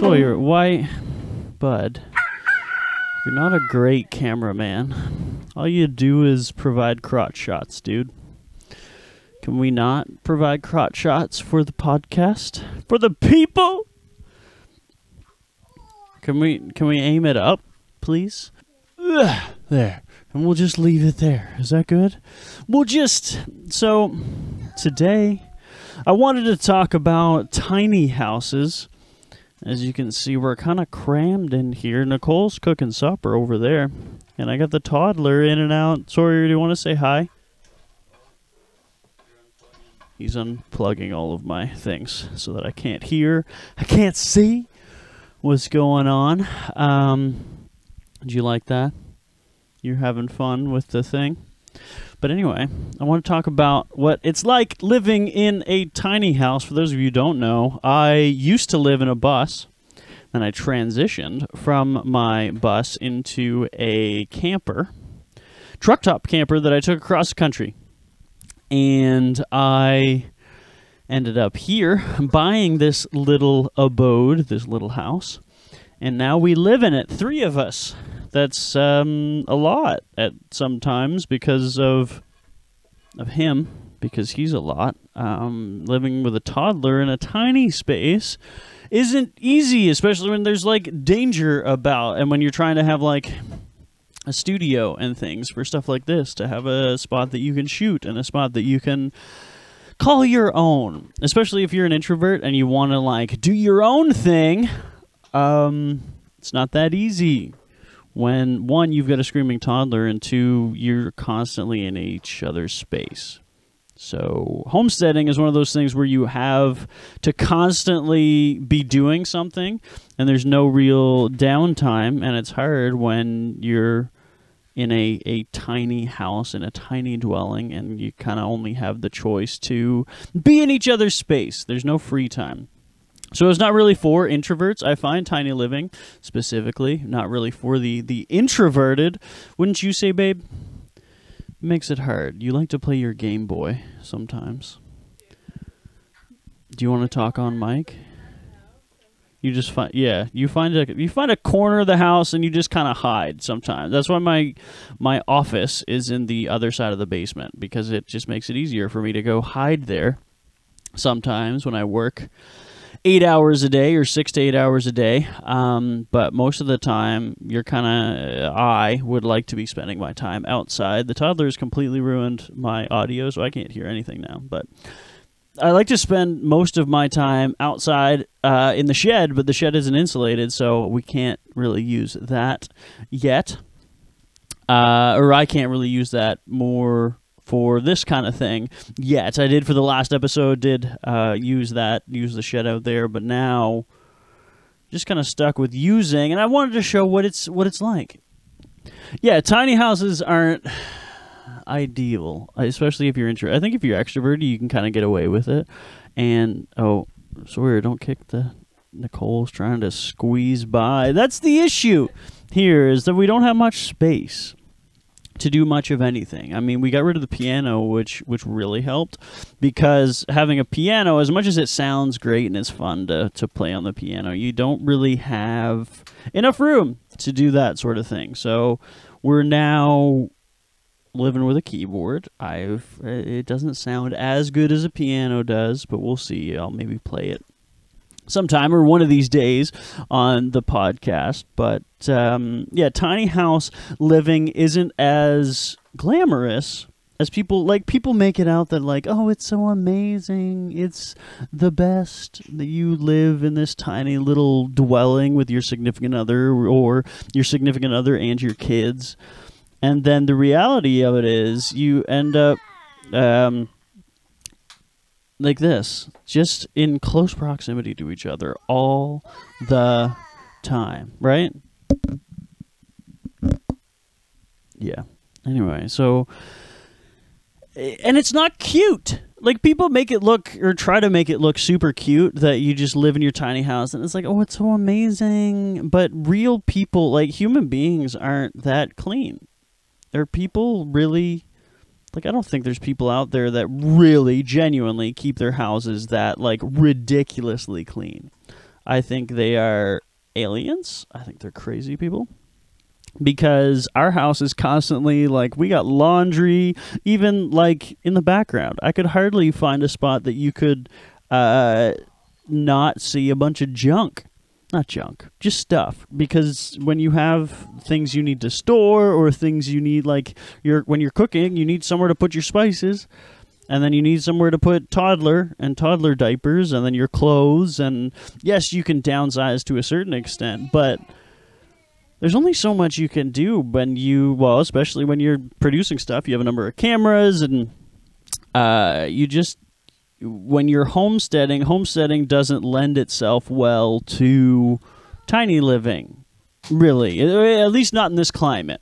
Sawyer, why, Bud? You're not a great cameraman. All you do is provide crotch shots, dude. Can we not provide crotch shots for the podcast? For the people? Can we can we aim it up, please? Ugh, there. And we'll just leave it there. Is that good? We'll just so today I wanted to talk about tiny houses. As you can see, we're kind of crammed in here. Nicole's cooking supper over there. And I got the toddler in and out. Sawyer, do you want to say hi? He's unplugging all of my things so that I can't hear, I can't see what's going on. Um, did you like that? You're having fun with the thing? But anyway, I want to talk about what it's like living in a tiny house. For those of you who don't know, I used to live in a bus. Then I transitioned from my bus into a camper, truck top camper that I took across the country. And I ended up here buying this little abode, this little house. And now we live in it, three of us that's um, a lot at sometimes because of of him because he's a lot. Um, living with a toddler in a tiny space isn't easy, especially when there's like danger about and when you're trying to have like a studio and things for stuff like this to have a spot that you can shoot and a spot that you can call your own especially if you're an introvert and you want to like do your own thing um it's not that easy when one you've got a screaming toddler and two you're constantly in each other's space. So homesteading is one of those things where you have to constantly be doing something and there's no real downtime and it's hard when you're in a, a tiny house in a tiny dwelling and you kind of only have the choice to be in each other's space. There's no free time so it's not really for introverts. I find tiny living specifically not really for the the introverted. Wouldn't you say, babe? Makes it hard. You like to play your Game Boy sometimes. Do you want to talk on mic? You just find yeah, you find a you find a corner of the house and you just kind of hide sometimes. That's why my my office is in the other side of the basement because it just makes it easier for me to go hide there sometimes when I work eight hours a day or six to eight hours a day. Um, but most of the time, you're kind of, I would like to be spending my time outside. The toddler has completely ruined my audio, so I can't hear anything now. But I like to spend most of my time outside uh, in the shed, but the shed isn't insulated, so we can't really use that yet. Uh, or I can't really use that more for this kind of thing yet. I did for the last episode, did uh, use that, use the shed out there, but now just kind of stuck with using, and I wanted to show what it's what it's like. Yeah, tiny houses aren't ideal, especially if you're intro. I think if you're extroverted, you can kind of get away with it. And oh, Sawyer, don't kick the Nicole's trying to squeeze by. That's the issue here is that we don't have much space to do much of anything. I mean, we got rid of the piano, which which really helped because having a piano, as much as it sounds great and it's fun to to play on the piano, you don't really have enough room to do that sort of thing. So we're now living with a keyboard. I've it doesn't sound as good as a piano does, but we'll see. I'll maybe play it sometime or one of these days on the podcast. But um, yeah, tiny house living isn't as glamorous as people like people make it out that like oh it's so amazing it's the best that you live in this tiny little dwelling with your significant other or your significant other and your kids and then the reality of it is you end up um, like this, just in close proximity to each other all the time, right? Yeah. Anyway, so and it's not cute. Like people make it look or try to make it look super cute that you just live in your tiny house and it's like, "Oh, it's so amazing." But real people, like human beings aren't that clean. They're people really like I don't think there's people out there that really genuinely keep their houses that like ridiculously clean. I think they are aliens. I think they're crazy people. Because our house is constantly like we got laundry, even like in the background. I could hardly find a spot that you could uh, not see a bunch of junk not junk, just stuff. Because when you have things you need to store or things you need, like you're when you're cooking, you need somewhere to put your spices, and then you need somewhere to put toddler and toddler diapers, and then your clothes. And yes, you can downsize to a certain extent, but there's only so much you can do when you, well, especially when you're producing stuff. You have a number of cameras, and uh, you just when you're homesteading, homesteading doesn't lend itself well to tiny living, really. At least not in this climate.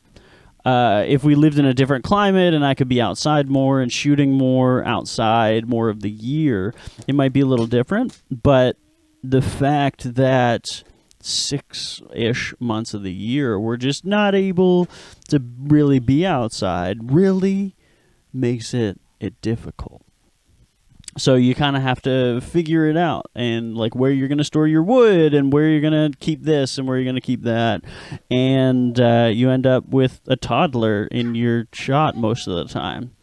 Uh, if we lived in a different climate and I could be outside more and shooting more outside more of the year, it might be a little different. But the fact that six ish months of the year we're just not able to really be outside really makes it, it difficult so you kind of have to figure it out and like where you're going to store your wood and where you're going to keep this and where you're going to keep that. And uh, you end up with a toddler in your shot most of the time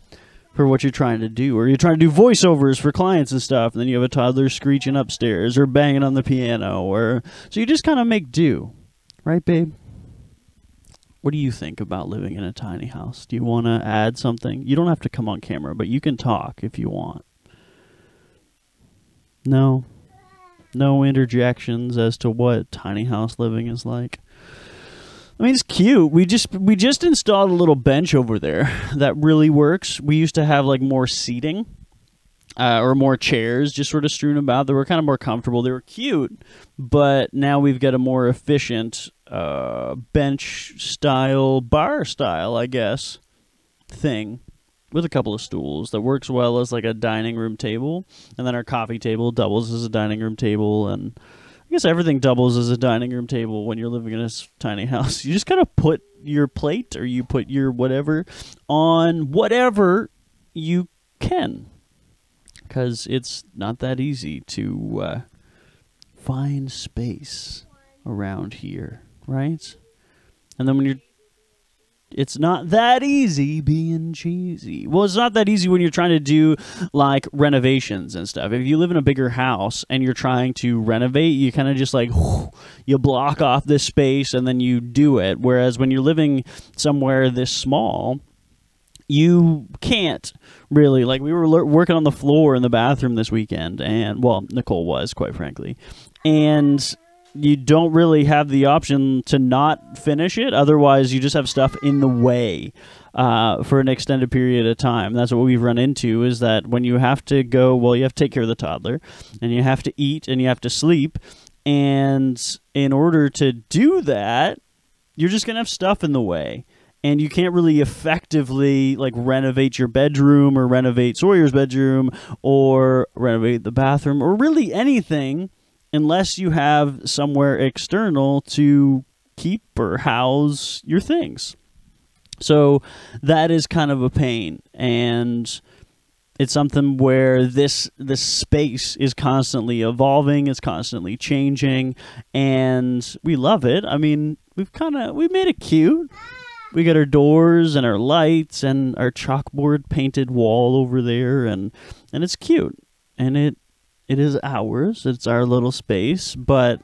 for what you're trying to do. Or you're trying to do voiceovers for clients and stuff and then you have a toddler screeching upstairs or banging on the piano or so you just kind of make do. Right babe? What do you think about living in a tiny house? Do you want to add something? You don't have to come on camera but you can talk if you want no. No interjections as to what tiny house living is like. I mean, it's cute. We just we just installed a little bench over there that really works. We used to have like more seating, uh, or more chairs just sort of strewn about. They were kind of more comfortable. They were cute, but now we've got a more efficient uh, bench style, bar style, I guess, thing with a couple of stools that works well as like a dining room table, and then our coffee table doubles as a dining room table, and I guess everything doubles as a dining room table when you're living in a tiny house. You just kind of put your plate or you put your whatever on whatever you can, because it's not that easy to uh, find space around here, right? And then when you're it's not that easy being cheesy. Well, it's not that easy when you're trying to do like renovations and stuff. If you live in a bigger house and you're trying to renovate, you kind of just like you block off this space and then you do it. Whereas when you're living somewhere this small, you can't really like we were working on the floor in the bathroom this weekend and well nicole was quite frankly and you don't really have the option to not finish it. Otherwise, you just have stuff in the way uh, for an extended period of time. That's what we've run into is that when you have to go, well, you have to take care of the toddler, and you have to eat, and you have to sleep. And in order to do that, you're just going to have stuff in the way. And you can't really effectively like renovate your bedroom or renovate Sawyer's bedroom or renovate the bathroom or really anything unless you have somewhere external to keep or house your things. So that is kind of a pain and it's something where this this space is constantly evolving, it's constantly changing and we love it. I mean, we've kind of we made it cute. We got our doors and our lights and our chalkboard painted wall over there and and it's cute. And it it is ours. It's our little space, but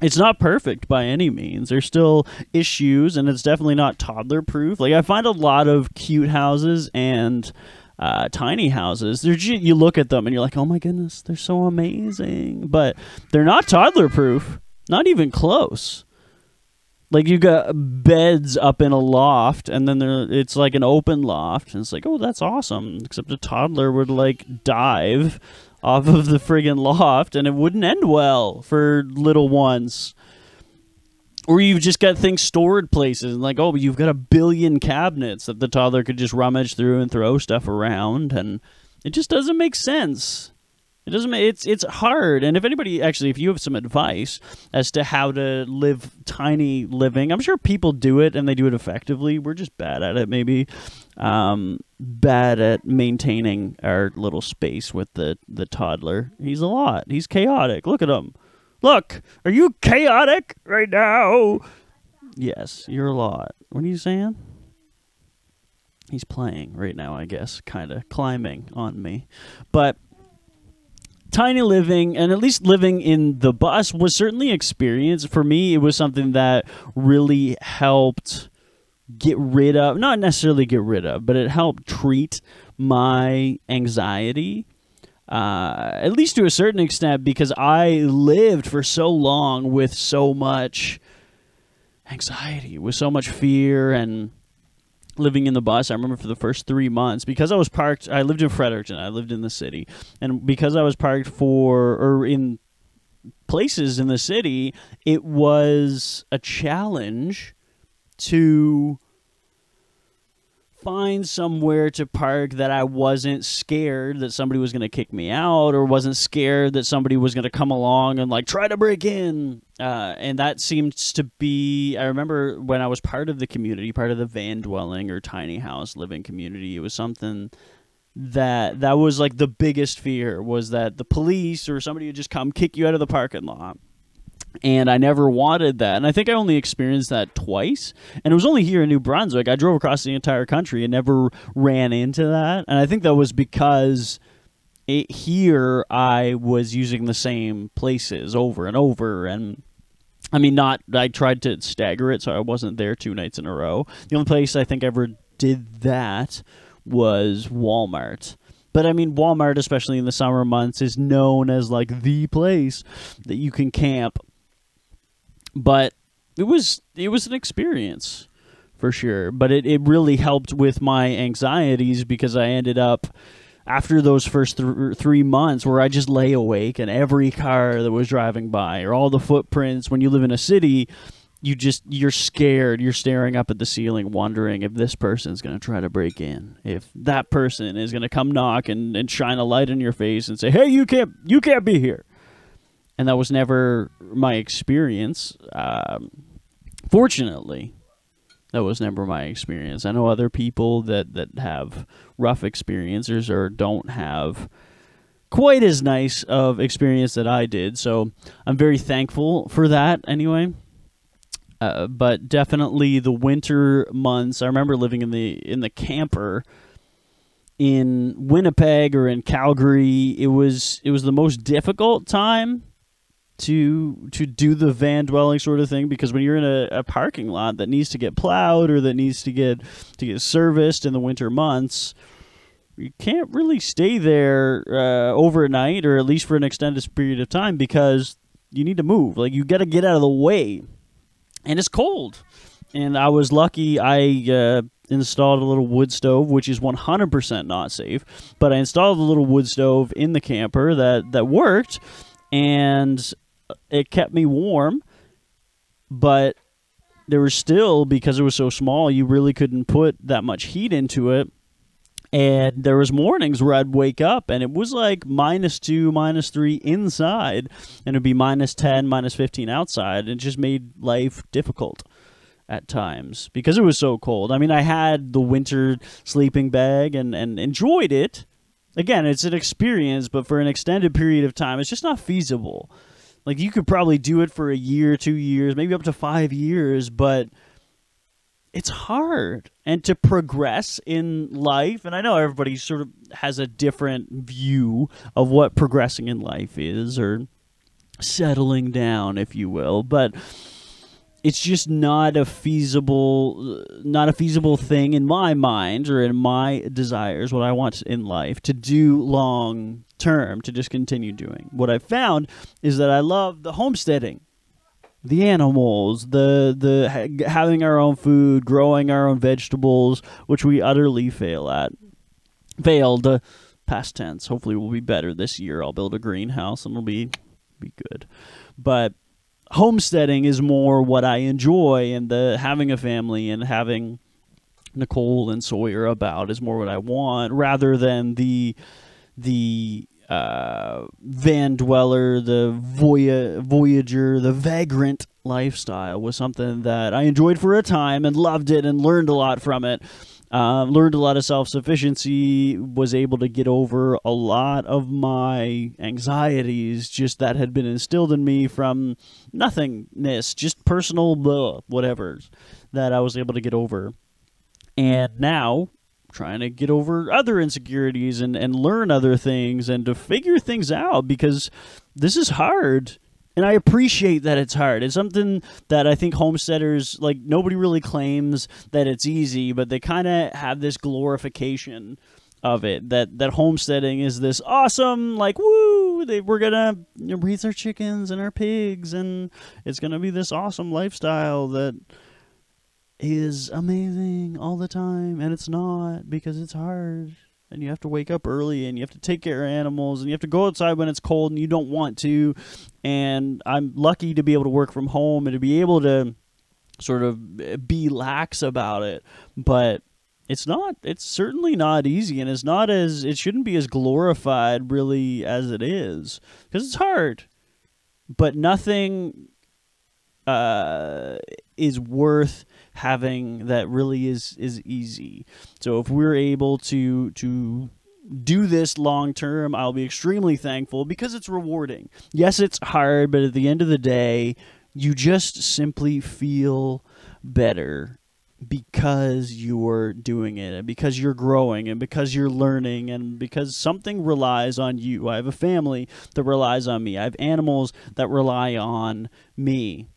it's not perfect by any means. There's still issues, and it's definitely not toddler proof. Like I find a lot of cute houses and uh, tiny houses. They're you look at them and you're like, oh my goodness, they're so amazing, but they're not toddler proof. Not even close. Like you got beds up in a loft, and then there it's like an open loft, and it's like, oh, that's awesome. Except a toddler would like dive off of the friggin' loft, and it wouldn't end well for little ones. Or you've just got things stored places, and like, oh, but you've got a billion cabinets that the toddler could just rummage through and throw stuff around, and it just doesn't make sense. It doesn't. Make, it's it's hard. And if anybody actually, if you have some advice as to how to live tiny living, I'm sure people do it and they do it effectively. We're just bad at it, maybe. Um, bad at maintaining our little space with the the toddler. He's a lot. He's chaotic. Look at him. Look, are you chaotic right now? Yes, you're a lot. What are you saying? He's playing right now, I guess, kind of climbing on me. But tiny living and at least living in the bus was certainly experience for me it was something that really helped get rid of not necessarily get rid of but it helped treat my anxiety uh, at least to a certain extent because i lived for so long with so much anxiety with so much fear and living in the bus, I remember for the first three months because I was parked. I lived in Fredericton. I lived in the city, and because I was parked for or in places in the city, it was a challenge to find somewhere to park that I wasn't scared that somebody was going to kick me out or wasn't scared that somebody was going to come along and like try to break in. Uh, and that seems to be, I remember when I was part of the community, part of the van dwelling or tiny house living community, it was something that that was like the biggest fear was that the police or somebody would just come kick you out of the parking lot and I never wanted that. And I think I only experienced that twice. And it was only here in New Brunswick. I drove across the entire country and never ran into that. And I think that was because it, here I was using the same places over and over. And I mean, not, I tried to stagger it so I wasn't there two nights in a row. The only place I think I ever did that was Walmart. But I mean, Walmart, especially in the summer months, is known as like the place that you can camp but it was it was an experience for sure. But it, it really helped with my anxieties because I ended up after those first th- three months where I just lay awake and every car that was driving by or all the footprints when you live in a city you just you're scared you're staring up at the ceiling wondering if this person's going to try to break in if that person is going to come knock and, and shine a light in your face and say hey you can't you can't be here and that was never my experience. Um, fortunately, that was never my experience. I know other people that that have rough experiences or don't have quite as nice of experience that I did. So I'm very thankful for that. Anyway. Uh, but definitely the winter months. I remember living in the in the camper in Winnipeg or in Calgary. It was it was the most difficult time to to do the van dwelling sort of thing because when you're in a, a, parking lot that needs to get plowed or that needs to get to get serviced in the winter months you can't really stay there uh, overnight or at least for an extended period of time because you need to move. Like you got to get out of the way. And it's cold. And i was lucky i uh, installed a little wood stove which is 100% not safe but i installed a little wood stove in the camper that that worked. And it kept me warm, but there was still because it was so small, you really couldn't put that much heat into it. And there was mornings where I'd wake up and it was like minus two, minus three inside, and it'd be minus ten, minus fifteen outside. It just made life difficult at times because it was so cold. I mean, I had the winter sleeping bag and, and enjoyed it. Again, it's an experience, but for an extended period of time, it's just not feasible. Like you could probably do it for a year, two years, maybe up to five years, but it's hard. And to progress in life, and I know everybody sort of has a different view of what progressing in life is or settling down, if you will, but it's just not a feasible not a feasible thing in my mind or in my desires what i want in life to do long term to just continue doing. What i found is that i love the homesteading the animals the the having our own food growing our own vegetables which we utterly fail at. Failed uh, past tense. Hopefully we'll be better this year. I'll build a greenhouse and it'll be be good. But homesteading is more what I enjoy, and the having a family and having Nicole and Sawyer about is more what I want, rather than the the uh, van dweller, the voy- voyager, the vagrant lifestyle was something that I enjoyed for a time and loved it and learned a lot from it. Uh, learned a lot of self sufficiency, was able to get over a lot of my anxieties just that had been instilled in me from nothingness, just personal blah, whatever that I was able to get over. And now, trying to get over other insecurities and, and learn other things and to figure things out because this is hard and I appreciate that it's hard. It's something that I think homesteaders like nobody really claims that it's easy, but they kind of have this glorification of it that that homesteading is this awesome like woo they, we're gonna raise our chickens and our pigs and it's gonna be this awesome lifestyle that is amazing all the time and it's not because it's hard and you have to wake up early and you have to take care of animals and you have to go outside when it's cold and you don't want to. And i'm lucky to be able to work from home and to be able to sort of be lax about it. But it's not it's certainly not easy and it's not as it shouldn't be as glorified really as it is because it's hard. But nothing uh, is worth having that really is is easy. So if we're able to to do this long term, I'll be extremely thankful because it's rewarding. Yes, it's hard, but at the end of the day, you just simply feel better because you're doing it and because you're growing and because you're learning and because something relies on you. I have a family that relies on me. I have animals that rely on me.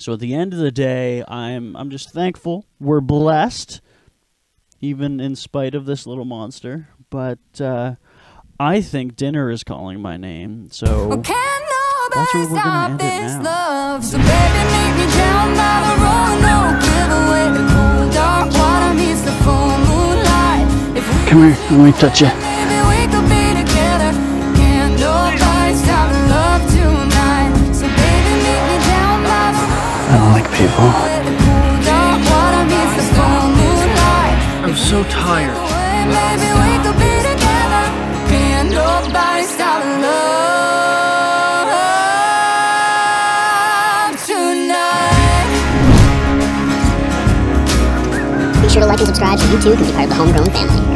So at the end of the day, I'm I'm just thankful. We're blessed, even in spite of this little monster. But uh, I think dinner is calling my name. So that's where we're gonna end it now. Love. So baby, meet me down by the road. No giveaway. The cool dark water meets the full moonlight. Come here, let me touch you. People. I'm so tired. Be sure to like and subscribe so you too can be part of the homegrown family.